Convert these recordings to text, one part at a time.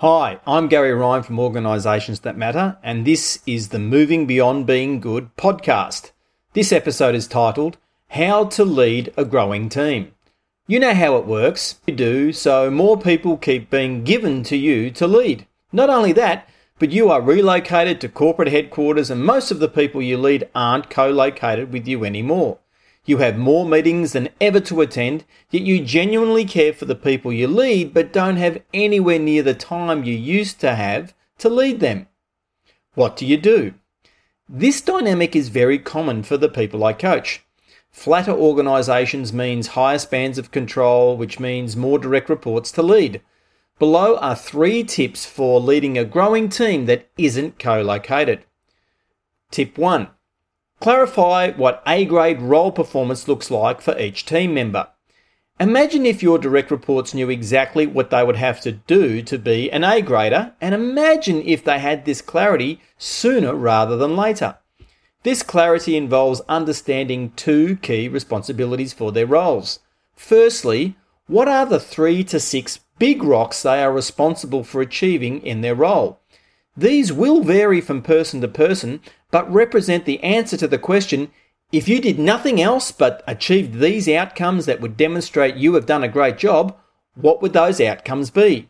Hi, I'm Gary Ryan from Organisations That Matter, and this is the Moving Beyond Being Good podcast. This episode is titled How to Lead a Growing Team. You know how it works. You do, so more people keep being given to you to lead. Not only that, but you are relocated to corporate headquarters, and most of the people you lead aren't co located with you anymore. You have more meetings than ever to attend, yet you genuinely care for the people you lead, but don't have anywhere near the time you used to have to lead them. What do you do? This dynamic is very common for the people I coach. Flatter organisations means higher spans of control, which means more direct reports to lead. Below are three tips for leading a growing team that isn't co located. Tip 1 Clarify what A grade role performance looks like for each team member. Imagine if your direct reports knew exactly what they would have to do to be an A grader, and imagine if they had this clarity sooner rather than later. This clarity involves understanding two key responsibilities for their roles. Firstly, what are the three to six big rocks they are responsible for achieving in their role? These will vary from person to person, but represent the answer to the question if you did nothing else but achieved these outcomes that would demonstrate you have done a great job, what would those outcomes be?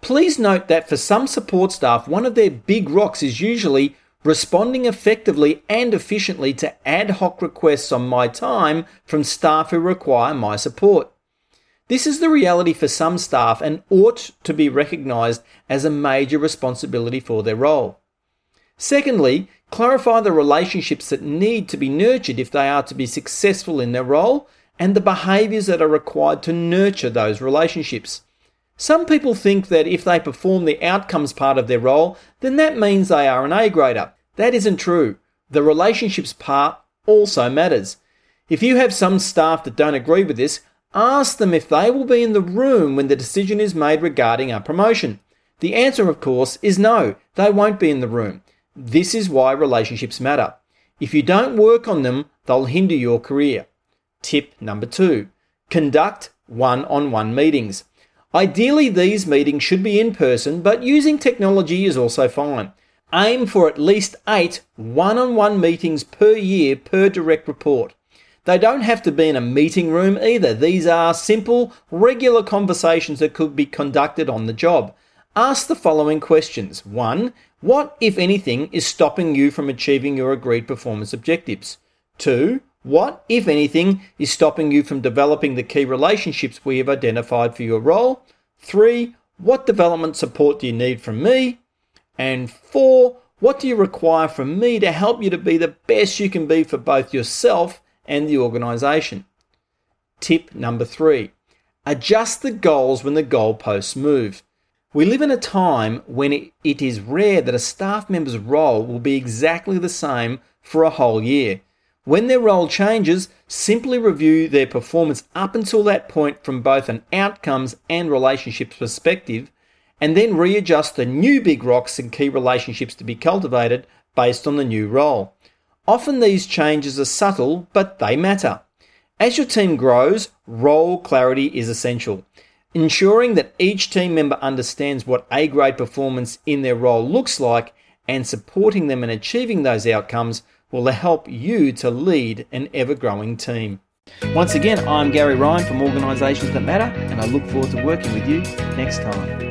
Please note that for some support staff, one of their big rocks is usually responding effectively and efficiently to ad hoc requests on my time from staff who require my support. This is the reality for some staff and ought to be recognised as a major responsibility for their role. Secondly, clarify the relationships that need to be nurtured if they are to be successful in their role and the behaviours that are required to nurture those relationships. Some people think that if they perform the outcomes part of their role, then that means they are an A grader. That isn't true. The relationships part also matters. If you have some staff that don't agree with this, ask them if they will be in the room when the decision is made regarding a promotion. The answer, of course, is no, they won't be in the room. This is why relationships matter. If you don't work on them, they'll hinder your career. Tip number two conduct one on one meetings. Ideally, these meetings should be in person, but using technology is also fine. Aim for at least eight one on one meetings per year per direct report. They don't have to be in a meeting room either. These are simple, regular conversations that could be conducted on the job. Ask the following questions. One, what, if anything, is stopping you from achieving your agreed performance objectives? Two, what, if anything, is stopping you from developing the key relationships we have identified for your role? Three, what development support do you need from me? And four, what do you require from me to help you to be the best you can be for both yourself and the organisation? Tip number three adjust the goals when the goalposts move. We live in a time when it, it is rare that a staff member's role will be exactly the same for a whole year. When their role changes, simply review their performance up until that point from both an outcomes and relationships perspective, and then readjust the new big rocks and key relationships to be cultivated based on the new role. Often these changes are subtle, but they matter. As your team grows, role clarity is essential. Ensuring that each team member understands what A grade performance in their role looks like and supporting them in achieving those outcomes will help you to lead an ever growing team. Once again, I'm Gary Ryan from Organisations That Matter, and I look forward to working with you next time.